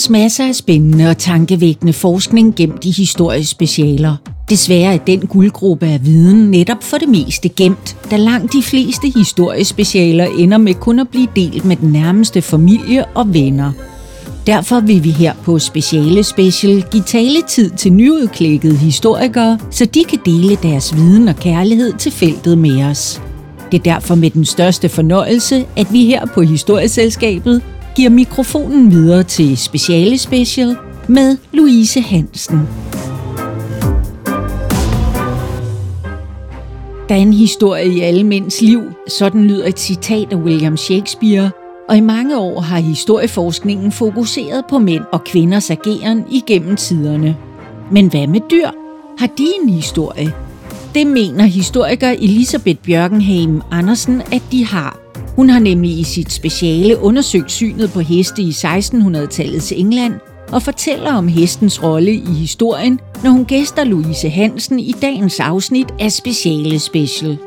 findes masser af spændende og tankevækkende forskning gemt i historiespecialer. Desværre er den guldgruppe af viden netop for det meste gemt, da langt de fleste historiespecialer ender med kun at blive delt med den nærmeste familie og venner. Derfor vil vi her på Speciale Special give taletid til nyudklækkede historikere, så de kan dele deres viden og kærlighed til feltet med os. Det er derfor med den største fornøjelse, at vi her på Historieselskabet giver mikrofonen videre til Speciale Special med Louise Hansen. Der er en historie i alle mænds liv, sådan lyder et citat af William Shakespeare, og i mange år har historieforskningen fokuseret på mænd og kvinders ageren igennem tiderne. Men hvad med dyr? Har de en historie? Det mener historiker Elisabeth Bjørkenheim Andersen, at de har. Hun har nemlig i sit speciale undersøgt synet på heste i 1600-tallets England og fortæller om hestens rolle i historien, når hun gæster Louise Hansen i dagens afsnit af Speciale Special.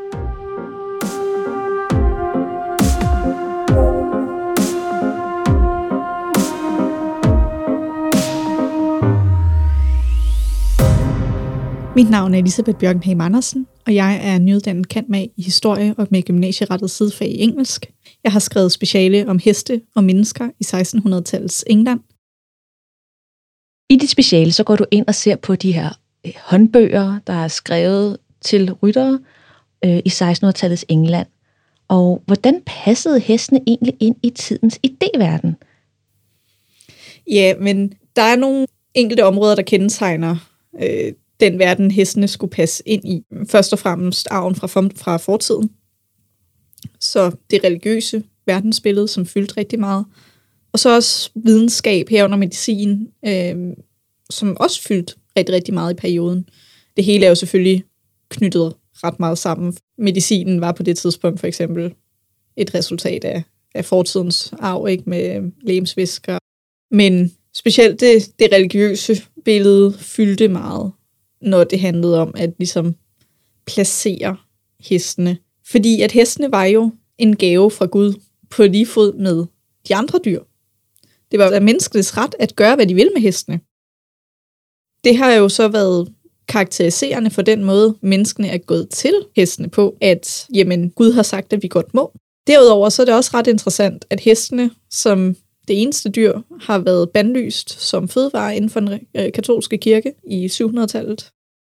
Mit navn er Elisabeth Bjørkenheim Andersen, og jeg er nyuddannet kant med i historie og med gymnasierettet sidefag i engelsk. Jeg har skrevet speciale om heste og mennesker i 1600-tallets England. I dit speciale så går du ind og ser på de her øh, håndbøger, der er skrevet til ryttere øh, i 1600-tallets England. Og hvordan passede hestene egentlig ind i tidens idéverden? Ja, men der er nogle enkelte områder, der kendetegner øh, den verden, hestene skulle passe ind i. Først og fremmest arven fra, fra fortiden. Så det religiøse verdensbillede, som fyldte rigtig meget. Og så også videnskab herunder medicin, øh, som også fyldte rigtig, rigtig meget i perioden. Det hele er jo selvfølgelig knyttet ret meget sammen. Medicinen var på det tidspunkt for eksempel et resultat af, af fortidens arv ikke med lemsvisker. Men specielt det, det religiøse billede fyldte meget når det handlede om at ligesom placere hestene. Fordi at hestene var jo en gave fra Gud på lige fod med de andre dyr. Det var menneskets ret at gøre, hvad de ville med hestene. Det har jo så været karakteriserende for den måde, menneskene er gået til hestene på, at jamen, Gud har sagt, at vi godt må. Derudover så er det også ret interessant, at hestene, som det eneste dyr, har været bandlyst som fødevare inden for den øh, katolske kirke i 700-tallet.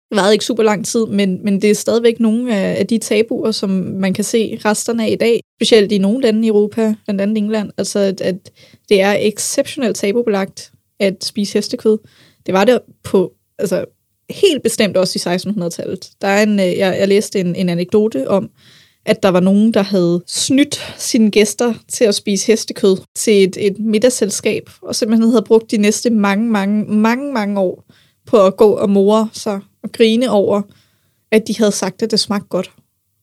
Det varede ikke super lang tid, men, men det er stadigvæk nogle af, af de tabuer, som man kan se resterne af i dag, specielt i nogle lande i Europa, blandt andet England, altså at, at det er exceptionelt tabubelagt at spise hestekød. Det var det på, altså helt bestemt også i 1600-tallet. Der er en, øh, jeg, jeg læste en, en anekdote om, at der var nogen, der havde snydt sine gæster til at spise hestekød til et, et middagsselskab, og simpelthen havde brugt de næste mange, mange, mange, mange år på at gå og more sig og grine over, at de havde sagt, at det smagte godt.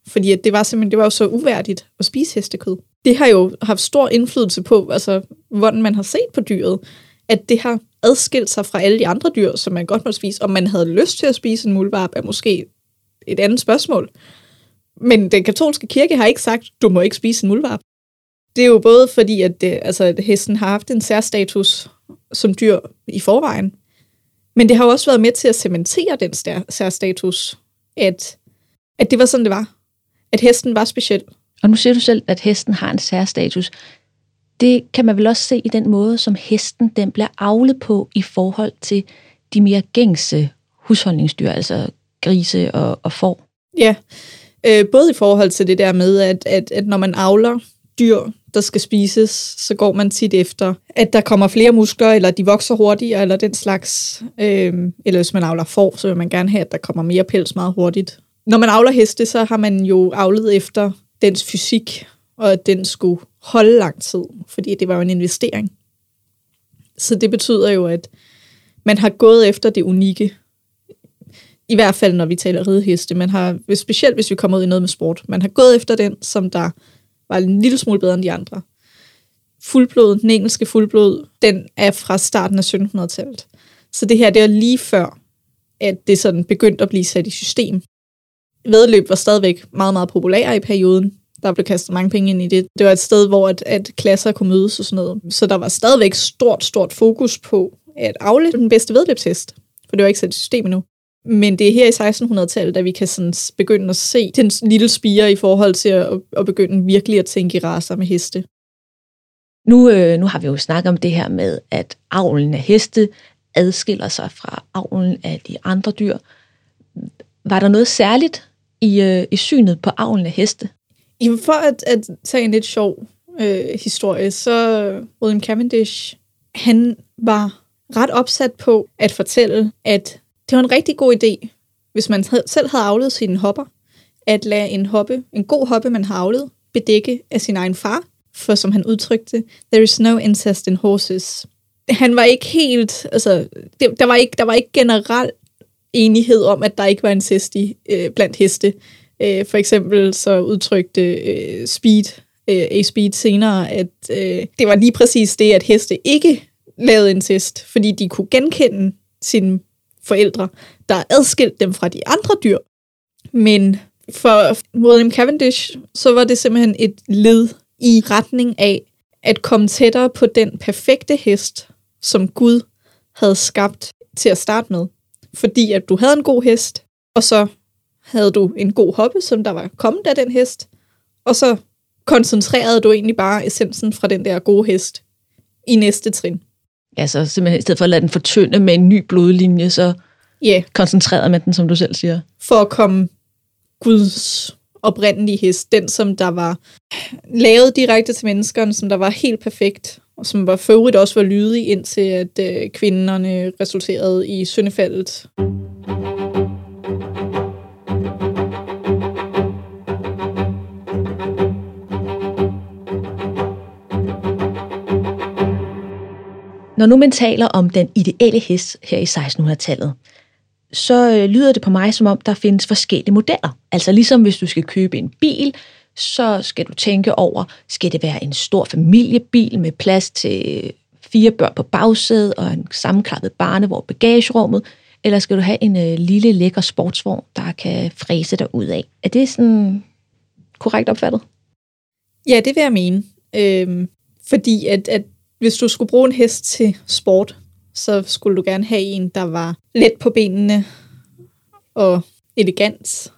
Fordi at det var simpelthen det var jo så uværdigt at spise hestekød. Det har jo haft stor indflydelse på, altså, hvordan man har set på dyret, at det har adskilt sig fra alle de andre dyr, som man godt må spise. Om man havde lyst til at spise en muldvarp, er måske et andet spørgsmål. Men den katolske kirke har ikke sagt, du må ikke spise en muldvarp. Det er jo både fordi, at, det, altså, at hesten har haft en særstatus som dyr i forvejen, men det har jo også været med til at cementere den særstatus, at, at det var sådan, det var. At hesten var speciel. Og nu siger du selv, at hesten har en særstatus. Det kan man vel også se i den måde, som hesten den bliver avlet på i forhold til de mere gængse husholdningsdyr, altså grise og, og får. Ja, øh, både i forhold til det der med, at, at, at når man avler dyr, der skal spises, så går man tit efter, at der kommer flere muskler, eller de vokser hurtigere, eller den slags. Øh, eller hvis man avler får, så vil man gerne have, at der kommer mere pels meget hurtigt. Når man avler heste, så har man jo avlet efter dens fysik, og at den skulle holde lang tid, fordi det var jo en investering. Så det betyder jo, at man har gået efter det unikke. I hvert fald, når vi taler rideheste. Man har, specielt hvis vi kommer ud i noget med sport, man har gået efter den, som der var en lille smule bedre end de andre. Fuldblod, den engelske fuldblod, den er fra starten af 1700-tallet. Så det her, det er lige før, at det sådan begyndte at blive sat i system. Vedløb var stadigvæk meget, meget populære i perioden. Der blev kastet mange penge ind i det. Det var et sted, hvor at, at klasser kunne mødes og sådan noget. Så der var stadigvæk stort, stort fokus på at afle den bedste vedløbshest. For det var ikke sat i system endnu. Men det er her i 1600-tallet, at vi kan sådan begynde at se den lille spire i forhold til at, at begynde virkelig at tænke i raser med heste. Nu, øh, nu har vi jo snakket om det her med, at avlen af heste adskiller sig fra avlen af de andre dyr. Var der noget særligt i, øh, i synet på avlen af heste? Jamen for at, at tage en lidt sjov øh, historie, så William Cavendish, han var ret opsat på at fortælle, at det var en rigtig god idé, hvis man selv havde afledt sine hopper, at lade en hoppe, en god hoppe, man har afledt, bedække af sin egen far, for som han udtrykte, there is no incest in horses. Han var ikke helt, altså, det, der, var ikke, der var ikke generel enighed om, at der ikke var incest i, øh, blandt heste. Øh, for eksempel så udtrykte øh, Speed, øh, A-Speed senere, at øh, det var lige præcis det, at heste ikke lavede incest, fordi de kunne genkende sin forældre, der adskilte dem fra de andre dyr. Men for William Cavendish, så var det simpelthen et led i retning af at komme tættere på den perfekte hest, som Gud havde skabt til at starte med. Fordi at du havde en god hest, og så havde du en god hoppe, som der var kommet af den hest, og så koncentrerede du egentlig bare essensen fra den der gode hest i næste trin. Altså simpelthen i stedet for at lade den fortynde med en ny blodlinje, så yeah. koncentrerede man den, som du selv siger. For at komme Guds oprindelige hest, den som der var lavet direkte til menneskerne, som der var helt perfekt, og som var for også var lydig, indtil at øh, kvinderne resulterede i syndefaldet. Når nu man taler om den ideelle hest her i 1600-tallet, så øh, lyder det på mig, som om der findes forskellige modeller. Altså ligesom hvis du skal købe en bil, så skal du tænke over, skal det være en stor familiebil med plads til øh, fire børn på bagsædet og en sammenklappet barnevogn bagagerummet, eller skal du have en øh, lille lækker sportsvogn, der kan fræse dig ud af? Er det sådan korrekt opfattet? Ja, det vil jeg mene. Øhm, fordi at, at hvis du skulle bruge en hest til sport, så skulle du gerne have en, der var let på benene og elegant.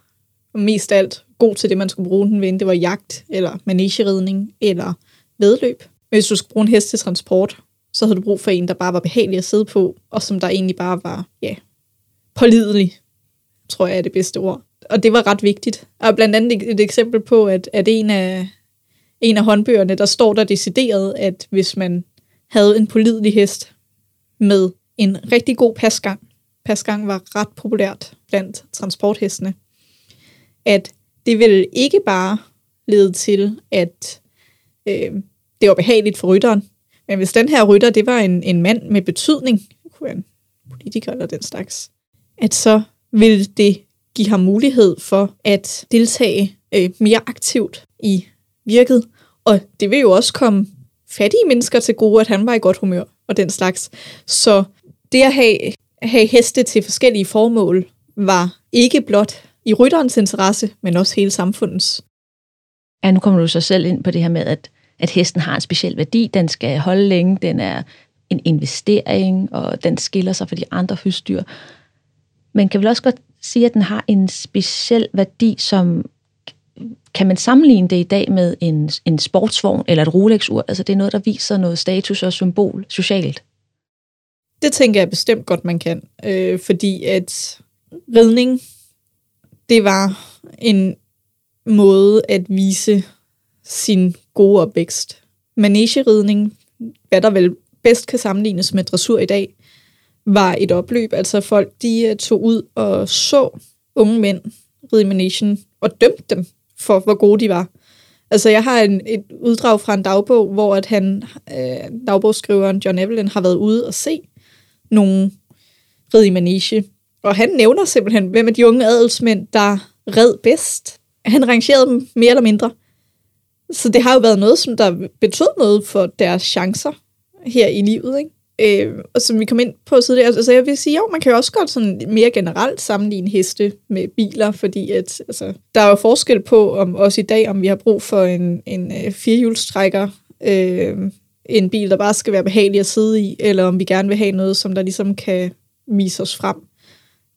Og mest af alt god til det, man skulle bruge den ved. Det var jagt, eller manegeridning, eller vedløb. Men hvis du skulle bruge en hest til transport, så havde du brug for en, der bare var behagelig at sidde på, og som der egentlig bare var, ja, pålidelig, tror jeg er det bedste ord. Og det var ret vigtigt. Og blandt andet et eksempel på, at, at en, af, en af håndbøgerne, der står der decideret, at hvis man havde en pålidelig hest med en rigtig god pasgang, pasgang var ret populært blandt transporthestene, at det ville ikke bare lede til, at øh, det var behageligt for rytteren, men hvis den her rytter, det var en, en mand med betydning, kunne være en politiker eller den slags, at så ville det give ham mulighed for at deltage øh, mere aktivt i virket. Og det vil jo også komme fattige mennesker til gode, at han var i godt humør og den slags. Så det at have, have heste til forskellige formål var ikke blot i rytterens interesse, men også hele samfundets. Ja, nu kommer du så selv ind på det her med, at, at hesten har en speciel værdi. Den skal holde længe, den er en investering, og den skiller sig fra de andre husdyr. Men kan vel også godt sige, at den har en speciel værdi, som kan man sammenligne det i dag med en, en sportsvogn eller et Rolex-ur? Altså det er noget, der viser noget status og symbol socialt. Det tænker jeg bestemt godt, man kan. Øh, fordi at ridning, det var en måde at vise sin gode opvækst. Manegeridning, hvad der vel bedst kan sammenlignes med dressur i dag, var et opløb. Altså folk, de øh, tog ud og så unge mænd ride i manesien og dømte dem for, hvor gode de var. Altså, jeg har en, et uddrag fra en dagbog, hvor at han, øh, dagbogsskriveren John Evelyn har været ude og se nogle rid i manege. Og han nævner simpelthen, hvem af de unge adelsmænd, der red bedst. Han rangerede dem mere eller mindre. Så det har jo været noget, som der betød noget for deres chancer her i livet. Ikke? Øh, og som vi kom ind på tidligere, altså jeg vil sige, jo, man kan jo også godt sådan mere generelt sammenligne heste med biler, fordi at, altså, der er jo forskel på, om også i dag, om vi har brug for en, en øh, firehjulstrækker, øh, en bil, der bare skal være behagelig at sidde i, eller om vi gerne vil have noget, som der ligesom kan vise os frem.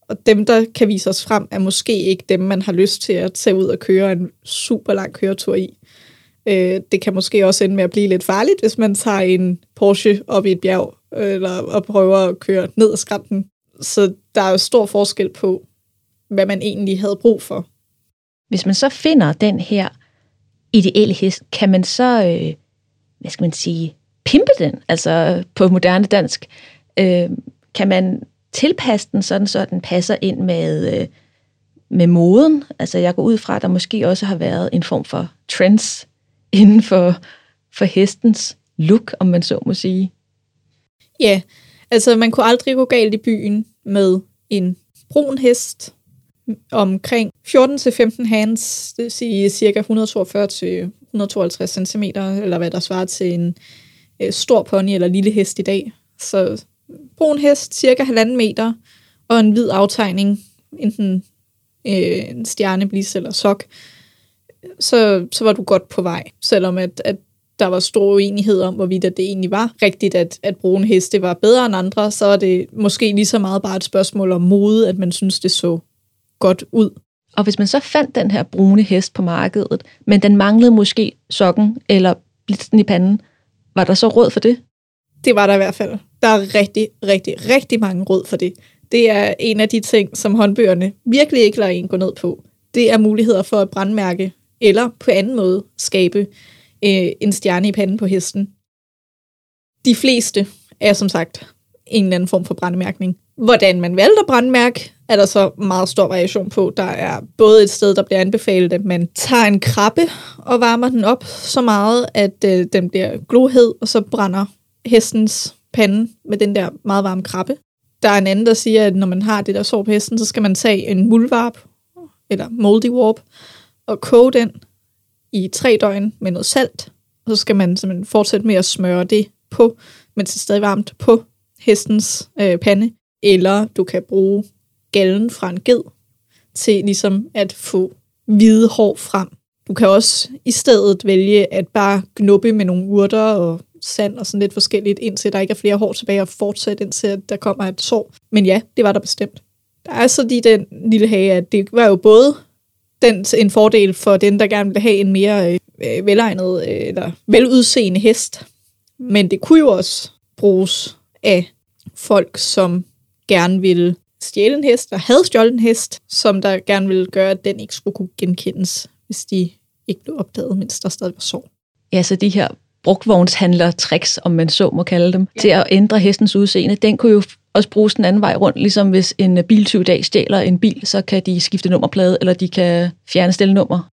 Og dem, der kan vise os frem, er måske ikke dem, man har lyst til at tage ud og køre en super lang køretur i. Øh, det kan måske også ende med at blive lidt farligt, hvis man tager en Porsche op i et bjerg, øh, eller og prøver at køre ned ad skrænten. Så der er jo stor forskel på, hvad man egentlig havde brug for. Hvis man så finder den her ideelle hest, kan man så, øh, hvad skal man sige, pimpe den, altså på moderne dansk. Øh, kan man tilpasse den sådan, så den passer ind med, øh, med moden? Altså jeg går ud fra, at der måske også har været en form for trends inden for, for hestens look, om man så må sige. Ja, altså man kunne aldrig gå galt i byen med en brun hest omkring 14-15 hands, det vil sige cirka 142-152 cm, eller hvad der svarer til en øh, stor pony eller lille hest i dag. Så brun hest, cirka halvanden meter, og en hvid aftegning, enten øh, en stjerneblis eller sok, så, så var du godt på vej, selvom at, at der var stor uenighed om, hvorvidt det egentlig var rigtigt, at, at brune heste var bedre end andre, så er det måske lige så meget bare et spørgsmål om mode, at man synes, det så godt ud. Og hvis man så fandt den her brune hest på markedet, men den manglede måske sokken eller blitsen i panden, var der så råd for det? Det var der i hvert fald. Der er rigtig, rigtig, rigtig mange råd for det. Det er en af de ting, som håndbøgerne virkelig ikke lader en gå ned på. Det er muligheder for at brandmærke eller på anden måde skabe øh, en stjerne i panden på hesten. De fleste er som sagt en eller anden form for brandmærkning. Hvordan man valgte at brandmærke, er der så meget stor variation på. Der er både et sted, der bliver anbefalet, at man tager en krabbe og varmer den op så meget, at øh, den bliver glohed, og så brænder hestens pande med den der meget varme krabbe. Der er en anden, der siger, at når man har det der sår på hesten, så skal man tage en muldvarp, eller moldy warp, og koge den i tre døgn med noget salt, og så skal man simpelthen fortsætte med at smøre det på, mens det er stadig varmt, på hestens øh, pande. Eller du kan bruge gallen fra en ged til ligesom at få hvide hår frem. Du kan også i stedet vælge at bare knuppe med nogle urter og sand og sådan lidt forskelligt, indtil der ikke er flere hår tilbage, og fortsætte indtil der kommer et sår. Men ja, det var der bestemt. Der er så lige den lille hage, at det var jo både den en fordel for den, der gerne vil have en mere øh, velegnet øh, eller veludseende hest. Men det kunne jo også bruges af folk, som gerne ville stjæle en hest, og havde stjålet en hest, som der gerne ville gøre, at den ikke skulle kunne genkendes, hvis de ikke blev opdaget, mens der stadig var sår. Ja, så de her brugtvognshandler tricks, om man så må kalde dem, ja. til at ændre hestens udseende, den kunne jo også bruges den anden vej rundt, ligesom hvis en øh, biltyv dag stjæler en bil, så kan de skifte nummerplade, eller de kan fjerne stelnummer.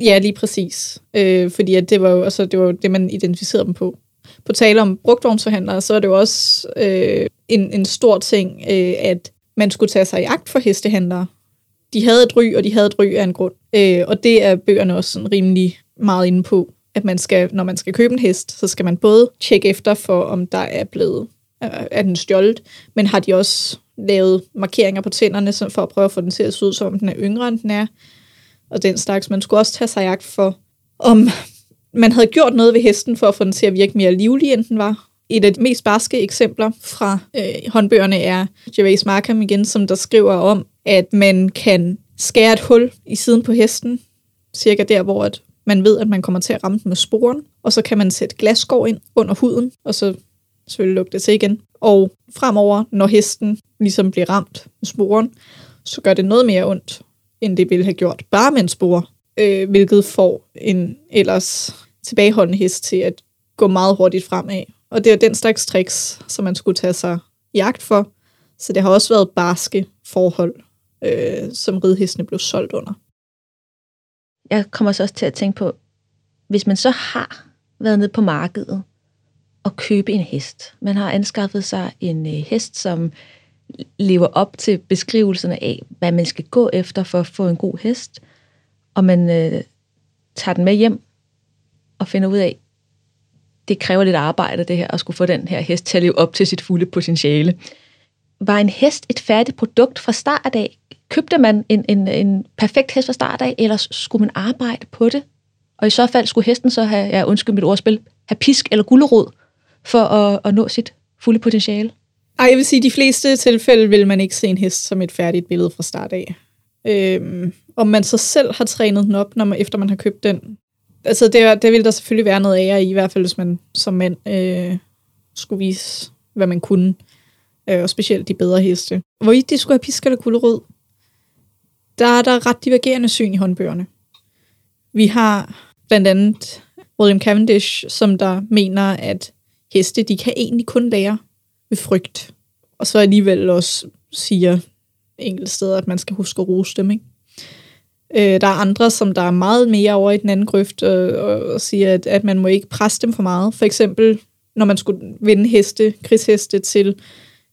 Ja, lige præcis. Øh, fordi at det var jo altså, det, var det, man identificerede dem på. På tale om brugtvognsforhandlere, så er det jo også øh, en, en stor ting, øh, at man skulle tage sig i agt for hestehandlere. De havde et ry, og de havde et ry af en grund. Øh, og det er bøgerne også sådan rimelig meget inde på, at man skal, når man skal købe en hest, så skal man både tjekke efter for, om der er blevet Øh, er den stjålet, men har de også lavet markeringer på tænderne for at prøve at få den til at se ud, som om den er yngre, end den er. Og den slags. Man skulle også tage sig jagt for, om man havde gjort noget ved hesten for at få den til at virke mere livlig, end den var. Et af de mest barske eksempler fra øh, håndbøgerne er Gervais Markham igen, som der skriver om, at man kan skære et hul i siden på hesten, cirka der, hvor at man ved, at man kommer til at ramme den med sporen, og så kan man sætte glasskår ind under huden, og så selvfølgelig lukke det til igen. Og fremover, når hesten ligesom bliver ramt med sporen, så gør det noget mere ondt, end det ville have gjort bare med en spore, øh, hvilket får en ellers tilbageholdende hest til at gå meget hurtigt fremad. Og det er den slags tricks, som man skulle tage sig jagt for. Så det har også været barske forhold, øh, som ridhestene blev solgt under. Jeg kommer så også til at tænke på, hvis man så har været nede på markedet at købe en hest. Man har anskaffet sig en øh, hest, som lever op til beskrivelserne af, hvad man skal gå efter for at få en god hest, og man øh, tager den med hjem og finder ud af, det kræver lidt arbejde, det her, at skulle få den her hest til at leve op til sit fulde potentiale. Var en hest et færdigt produkt fra start af? Købte man en, en, en perfekt hest fra start af, eller skulle man arbejde på det? Og i så fald skulle hesten så have, ja, undskyld mit ordspil, have pisk eller gulerod for at, at nå sit fulde potentiale? Ej, jeg vil sige, at de fleste tilfælde vil man ikke se en hest som et færdigt billede fra start af. Øhm, om man så selv har trænet den op, når man, efter man har købt den. Altså, det, det vil der selvfølgelig være noget ære i, i hvert fald hvis man som mand øh, skulle vise, hvad man kunne. Øh, og specielt de bedre heste. Hvorvidt de skulle have pisk eller kulderød, der er der ret divergerende syn i håndbøgerne. Vi har blandt andet William Cavendish, som der mener, at heste, de kan egentlig kun lære ved frygt. Og så alligevel også siger enkelte steder, at man skal huske at rose dem. Ikke? Øh, der er andre, som der er meget mere over i den anden grøft, og, og, og siger, at, at man må ikke presse dem for meget. For eksempel, når man skulle vinde heste, krigsheste til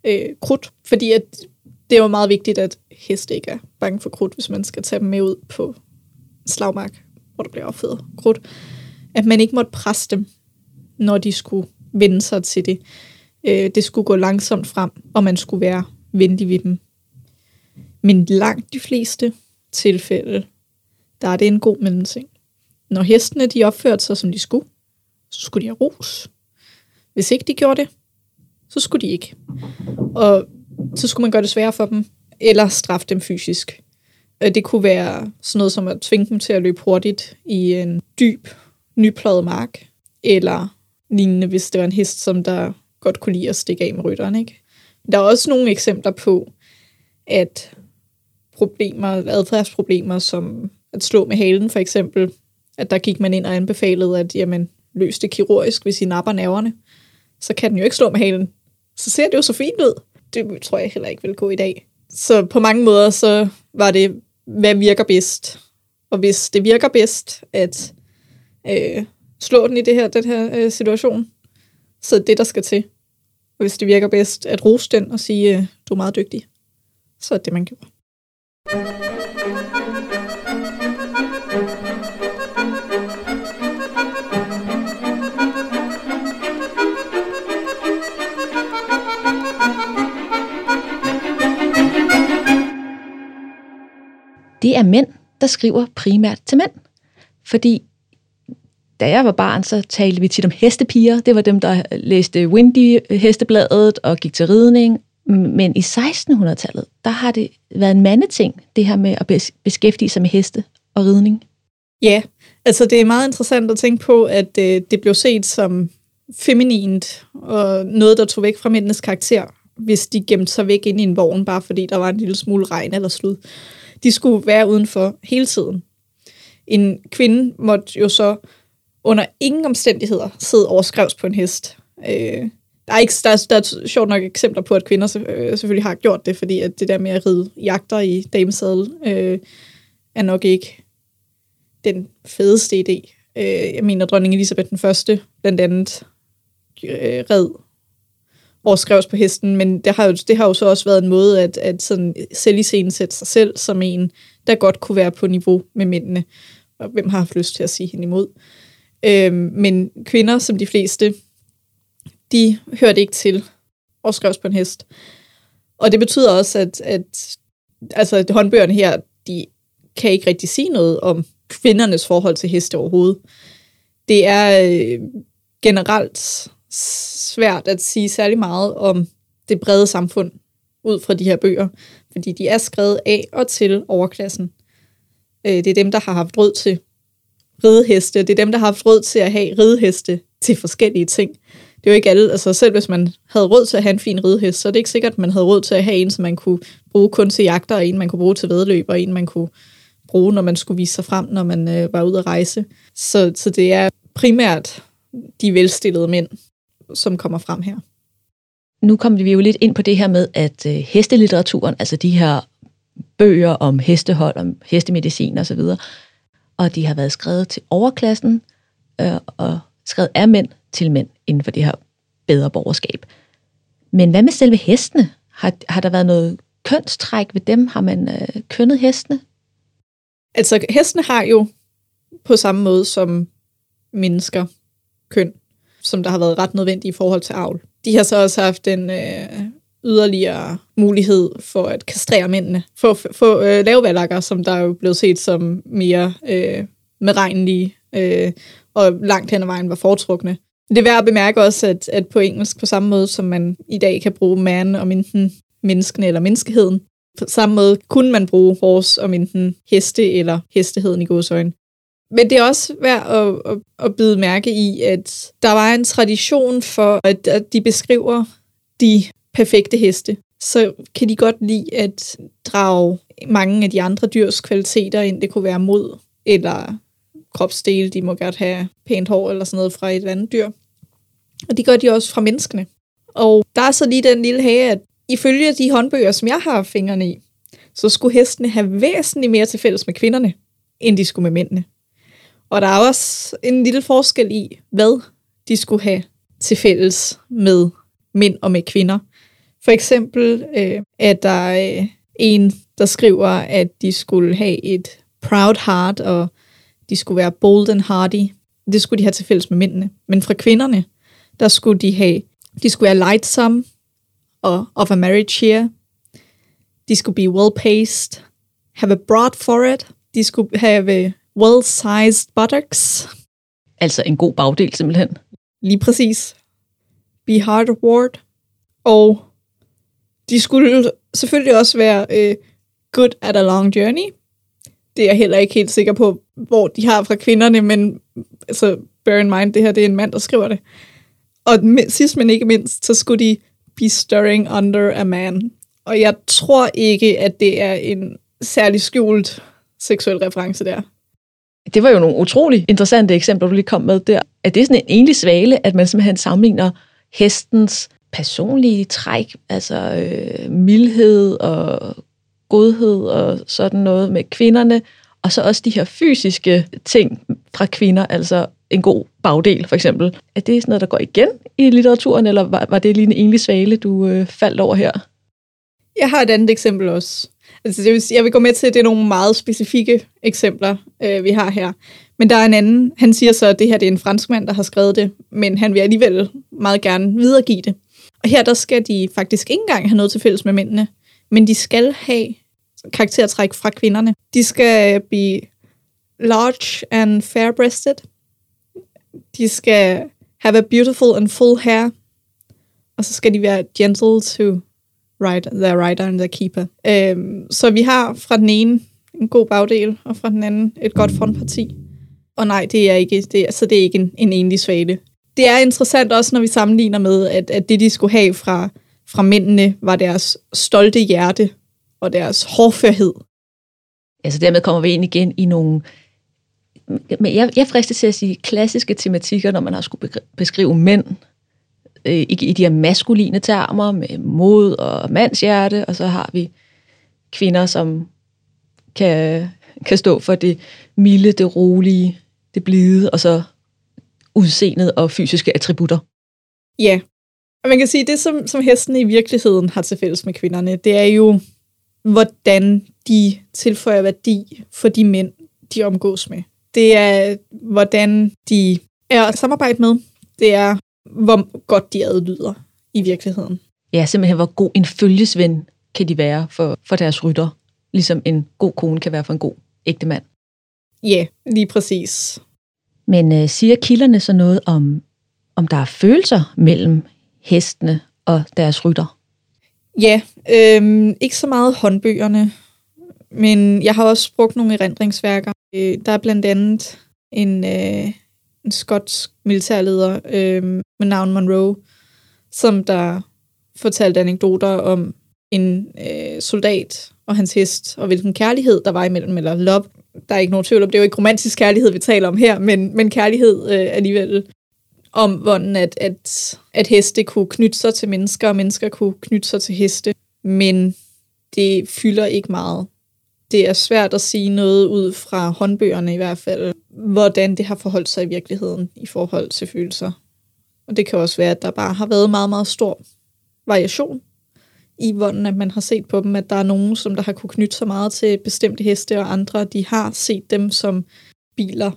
øh, krudt. Fordi at det er jo meget vigtigt, at heste ikke er bange for krudt, hvis man skal tage dem med ud på slagmark, hvor der bliver opfedet krudt. At man ikke måtte presse dem, når de skulle vende sig til det. Øh, det skulle gå langsomt frem, og man skulle være venlig ved dem. Men langt de fleste tilfælde, der er det en god mellemting. Når hestene de opførte sig, som de skulle, så skulle de have ros. Hvis ikke de gjorde det, så skulle de ikke. Og så skulle man gøre det sværere for dem, eller straffe dem fysisk. Øh, det kunne være sådan noget som at tvinge dem til at løbe hurtigt i en dyb, nypløjet mark, eller lignende, hvis det var en hest, som der godt kunne lide at stikke af med rytteren. Ikke? Der er også nogle eksempler på, at problemer, adfærdsproblemer, som at slå med halen for eksempel, at der gik man ind og anbefalede, at jamen, løs det kirurgisk, hvis I napper nerverne. Så kan den jo ikke slå med halen. Så ser det jo så fint ud. Det tror jeg heller ikke vil gå i dag. Så på mange måder, så var det, hvad virker bedst. Og hvis det virker bedst at øh, slå den i det her, den her øh, situation, så er det, der skal til. Og hvis det virker bedst at rose den og sige, øh, du er meget dygtig, så er det, man gjorde. Det er mænd, der skriver primært til mænd. Fordi da jeg var barn, så talte vi tit om hestepiger. Det var dem, der læste Windy-hestebladet og gik til ridning men i 1600-tallet, der har det været en mandeting, det her med at beskæftige sig med heste og ridning. Ja, altså det er meget interessant at tænke på, at øh, det blev set som feminint og noget, der tog væk fra mændenes karakter, hvis de gemte sig væk ind i en vogn, bare fordi der var en lille smule regn eller slud. De skulle være udenfor hele tiden. En kvinde måtte jo så under ingen omstændigheder sidde overskrevs på en hest. Øh, der er, ikke, der, der er sjovt nok eksempler på, at kvinder øh, selvfølgelig har gjort det, fordi at det der med at ride jagter i damesadel øh, er nok ikke den fedeste idé. Øh, jeg mener, dronning Elisabeth den første blandt andet øh, red overskrevs på hesten, men det har, jo, det har jo så også været en måde at, at sådan selv sætte sig selv som en, der godt kunne være på niveau med mændene, og hvem har haft lyst til at sige hende imod. Øh, Øh, men kvinder, som de fleste, de hørte ikke til og skrev på en hest. Og det betyder også, at, at altså, håndbøgerne her, de kan ikke rigtig sige noget om kvindernes forhold til heste overhovedet. Det er øh, generelt svært at sige særlig meget om det brede samfund ud fra de her bøger, fordi de er skrevet af og til overklassen. Øh, det er dem, der har haft råd til rideheste, det er dem, der har haft råd til at have rideheste til forskellige ting det er jo ikke alle, altså selv hvis man havde råd til at have en fin ridehest, så er det ikke sikkert, at man havde råd til at have en, som man kunne bruge kun til jagter, og en, man kunne bruge til vedløb, og en, man kunne bruge, når man skulle vise sig frem, når man øh, var ude at rejse. Så, så det er primært de velstillede mænd, som kommer frem her. Nu kommer vi jo lidt ind på det her med, at øh, hestelitteraturen, altså de her bøger om hestehold, om hestemedicin osv., og, de har været skrevet til overklassen øh, og skrevet af mænd, til mænd inden for det her bedre borgerskab. Men hvad med selve hestene? Har, har der været noget kønstræk ved dem? Har man øh, kønnet hestene? Altså, hestene har jo på samme måde som mennesker køn. som der har været ret nødvendige i forhold til avl. De har så også haft en øh, yderligere mulighed for at kastrere mændene, for at få øh, lavvalakker, som der er jo blevet set som mere øh, medregnelige, øh, og langt hen ad vejen var foretrukne. Det er værd at bemærke også, at, at på engelsk, på samme måde som man i dag kan bruge man om enten menneskene eller menneskeheden, på samme måde kunne man bruge horse om enten heste eller hesteheden i godsøjne. Men det er også værd at, at, at bide mærke i, at der var en tradition for, at, at de beskriver de perfekte heste. Så kan de godt lide at drage mange af de andre dyrs kvaliteter ind. Det kunne være mod eller kropsdele. De må godt have pænt hår eller sådan noget fra et andet dyr. Og det gør de også fra menneskene. Og der er så lige den lille hage, at ifølge de håndbøger, som jeg har fingrene i, så skulle hestene have væsentligt mere til fælles med kvinderne, end de skulle med mændene. Og der er også en lille forskel i, hvad de skulle have til fælles med mænd og med kvinder. For eksempel øh, at der er en, der skriver, at de skulle have et proud heart, og de skulle være bold and hardy. Det skulle de have til fælles med mændene. Men fra kvinderne, der skulle de have, de skulle være lightsome og of a married cheer. De skulle be well-paced, have a broad forehead. De skulle have well-sized buttocks. Altså en god bagdel simpelthen. Lige præcis. Be hard ward. Og de skulle selvfølgelig også være øh, good at a long journey. Det er jeg heller ikke helt sikker på, hvor de har fra kvinderne, men altså, bear in mind, det her det er en mand, der skriver det. Og sidst men ikke mindst, så skulle de be stirring under a man. Og jeg tror ikke, at det er en særlig skjult seksuel reference der. Det var jo nogle utrolig interessante eksempler, du lige kom med der. Er det sådan en enlig svale, at man simpelthen sammenligner hestens personlige træk, altså øh, mildhed og godhed og sådan noget med kvinderne, og så også de her fysiske ting fra kvinder, altså en god bagdel for eksempel. Er det sådan noget, der går igen i litteraturen, eller var, var det lige en enlig svale, du øh, faldt over her? Jeg har et andet eksempel også. Altså, jeg, vil, jeg vil gå med til, at det er nogle meget specifikke eksempler, øh, vi har her. Men der er en anden, han siger så, at det her det er en franskmand, der har skrevet det, men han vil alligevel meget gerne videregive det. Og her der skal de faktisk ikke engang have noget til fælles med mændene, men de skal have karaktertræk fra kvinderne. De skal be large and fair-breasted. De skal have a beautiful and full hair. Og så skal de være gentle to ride, their rider and their keeper. Øhm, så vi har fra den ene en god bagdel, og fra den anden et godt frontparti. Og nej, det er ikke, det er, så det er ikke en, en enlig svale. Det er interessant også, når vi sammenligner med, at, at det, de skulle have fra, fra mændene, var deres stolte hjerte og deres hårdførhed. Altså dermed kommer vi ind igen i nogle, men jeg, jeg frister til at sige klassiske tematikker, når man har skulle beskrive mænd øh, i, i de her maskuline termer med mod og mandshjerte, og så har vi kvinder, som kan, kan stå for det milde, det rolige, det blide, og så udseendet og fysiske attributter. Ja, og man kan sige, det som, som hesten i virkeligheden har til fælles med kvinderne, det er jo, hvordan de tilføjer værdi for de mænd, de omgås med. Det er, hvordan de er at samarbejde med. Det er, hvor godt de adlyder i virkeligheden. Ja, simpelthen, hvor god en følgesven kan de være for, for deres rytter. Ligesom en god kone kan være for en god ægte mand. Ja, lige præcis. Men øh, siger kilderne så noget om, om der er følelser mellem hestene og deres rytter? Ja, øh, ikke så meget håndbøgerne, men jeg har også brugt nogle erindringsværker. Øh, der er blandt andet en, øh, en skotsk militærleder øh, med navn Monroe, som der fortalte anekdoter om en øh, soldat og hans hest, og hvilken kærlighed der var imellem, eller love. Der er ikke nogen tvivl om, det er jo ikke romantisk kærlighed, vi taler om her, men, men kærlighed øh, alligevel om, hvordan at, at, at heste kunne knytte sig til mennesker, og mennesker kunne knytte sig til heste, men det fylder ikke meget. Det er svært at sige noget ud fra håndbøgerne i hvert fald, hvordan det har forholdt sig i virkeligheden i forhold til følelser. Og det kan også være, at der bare har været meget, meget stor variation i, hvordan at man har set på dem, at der er nogen, som der har kunne knytte så meget til bestemte heste, og andre, de har set dem som biler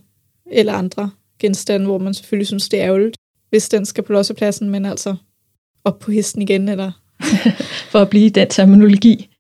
eller andre genstande, hvor man selvfølgelig synes, det er ærgerligt. hvis den skal på lossepladsen, men altså op på hesten igen, eller... For at blive den terminologi.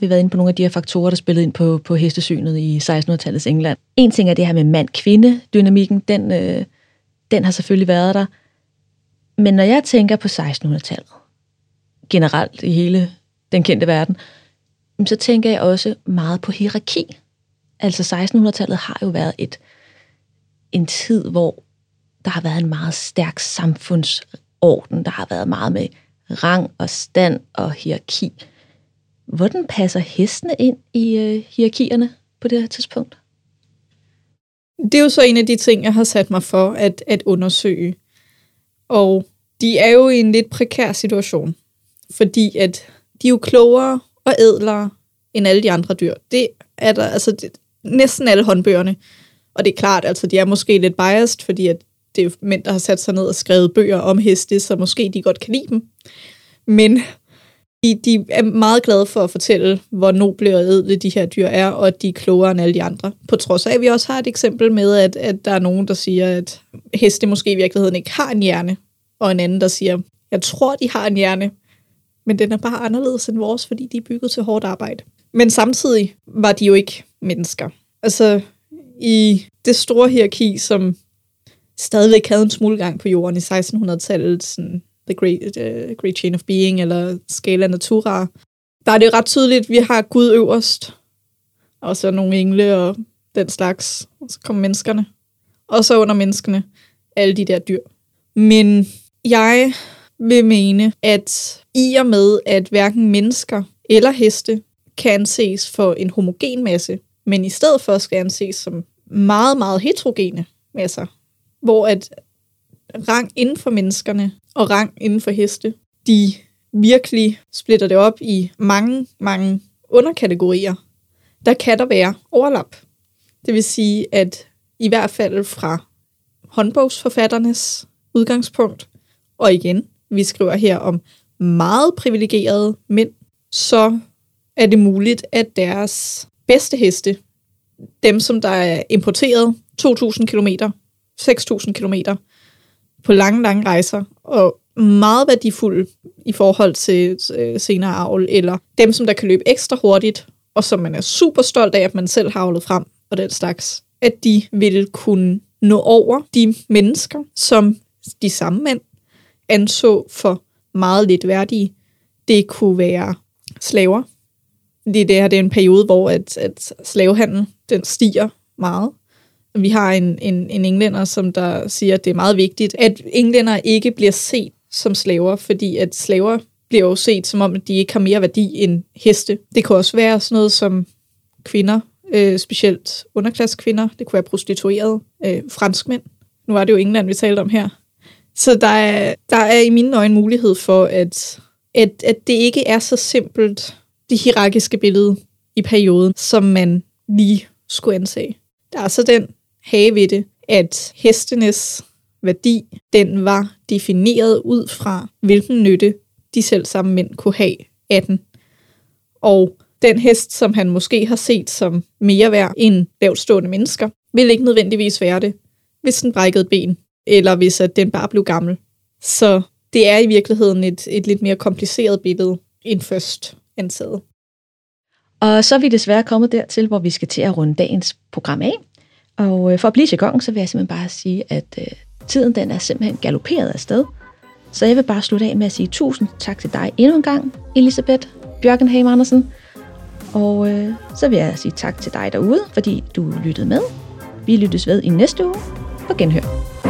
Vi været inde på nogle af de her faktorer, der spillede ind på, på hestesynet i 1600-tallets England. En ting er det her med mand-kvinde-dynamikken, den, øh, den har selvfølgelig været der. Men når jeg tænker på 1600-tallet, generelt i hele den kendte verden, så tænker jeg også meget på hierarki. Altså 1600-tallet har jo været et, en tid, hvor der har været en meget stærk samfundsorden. Der har været meget med rang og stand og hierarki. Hvordan passer hestene ind i øh, hierarkierne på det her tidspunkt? Det er jo så en af de ting, jeg har sat mig for at, at undersøge. Og de er jo i en lidt prekær situation, fordi at de er jo klogere og ædlere end alle de andre dyr. Det er der, altså det, næsten alle håndbøgerne. Og det er klart, altså de er måske lidt biased, fordi at det er mænd, der har sat sig ned og skrevet bøger om heste, så måske de godt kan lide dem. Men de, de er meget glade for at fortælle, hvor noble og edle de her dyr er, og at de er klogere end alle de andre. På trods af, at vi også har et eksempel med, at, at der er nogen, der siger, at heste måske i virkeligheden ikke har en hjerne, og en anden, der siger, jeg tror, de har en hjerne, men den er bare anderledes end vores, fordi de er bygget til hårdt arbejde. Men samtidig var de jo ikke mennesker. Altså, i det store hierarki, som stadigvæk havde en smule gang på jorden i 1600-tallet, sådan The Great, uh, Great Chain of Being, eller Scala Natura, der er det ret tydeligt, at vi har Gud øverst, og så nogle engle og den slags, og så kommer menneskerne. Og så under menneskene, alle de der dyr. Men jeg vil mene, at i og med, at hverken mennesker eller heste kan anses for en homogen masse, men i stedet for skal anses som meget, meget heterogene masser, hvor at rang inden for menneskerne og rang inden for heste, de virkelig splitter det op i mange, mange underkategorier. Der kan der være overlap. Det vil sige, at i hvert fald fra håndbogsforfatternes udgangspunkt, og igen, vi skriver her om meget privilegerede mænd, så er det muligt, at deres bedste heste, dem som der er importeret 2.000 km, 6.000 km, på lange, lange rejser, og meget værdifulde i forhold til øh, senere avl, eller dem, som der kan løbe ekstra hurtigt, og som man er super stolt af, at man selv har avlet frem, og den slags, at de vil kunne nå over de mennesker, som de samme mænd anså for meget lidt værdige. Det kunne være slaver. Det, det her det er en periode, hvor at, at slavehandel den stiger meget. Vi har en, en, en englænder, som der siger, at det er meget vigtigt, at englænder ikke bliver set som slaver, fordi at slaver bliver jo set som om, at de ikke har mere værdi end heste. Det kan også være sådan noget som kvinder, øh, specielt underklassekvinder. Det kunne være prostituerede, øh, franskmænd. Nu var det jo England, vi talte om her. Så der er, der er i mine øjne mulighed for, at, at, at det ikke er så simpelt, det hierarkiske billede i perioden, som man lige skulle anse. Der er så den have ved det, at hestenes værdi, den var defineret ud fra, hvilken nytte de selv samme mænd kunne have af den. Og den hest, som han måske har set som mere værd end lavtstående mennesker, vil ikke nødvendigvis være det, hvis den brækkede ben, eller hvis at den bare blev gammel. Så det er i virkeligheden et, et lidt mere kompliceret billede end først antaget. Og så er vi desværre kommet dertil, hvor vi skal til at runde dagens program af. Og øh, for at blive i gang, så vil jeg simpelthen bare sige, at øh, tiden den er simpelthen galopperet afsted. Så jeg vil bare slutte af med at sige tusind tak til dig endnu en gang, Elisabeth Bjørkenheim Andersen. Og øh, så vil jeg sige tak til dig derude, fordi du lyttede med. Vi lyttes ved i næste uge. På genhør.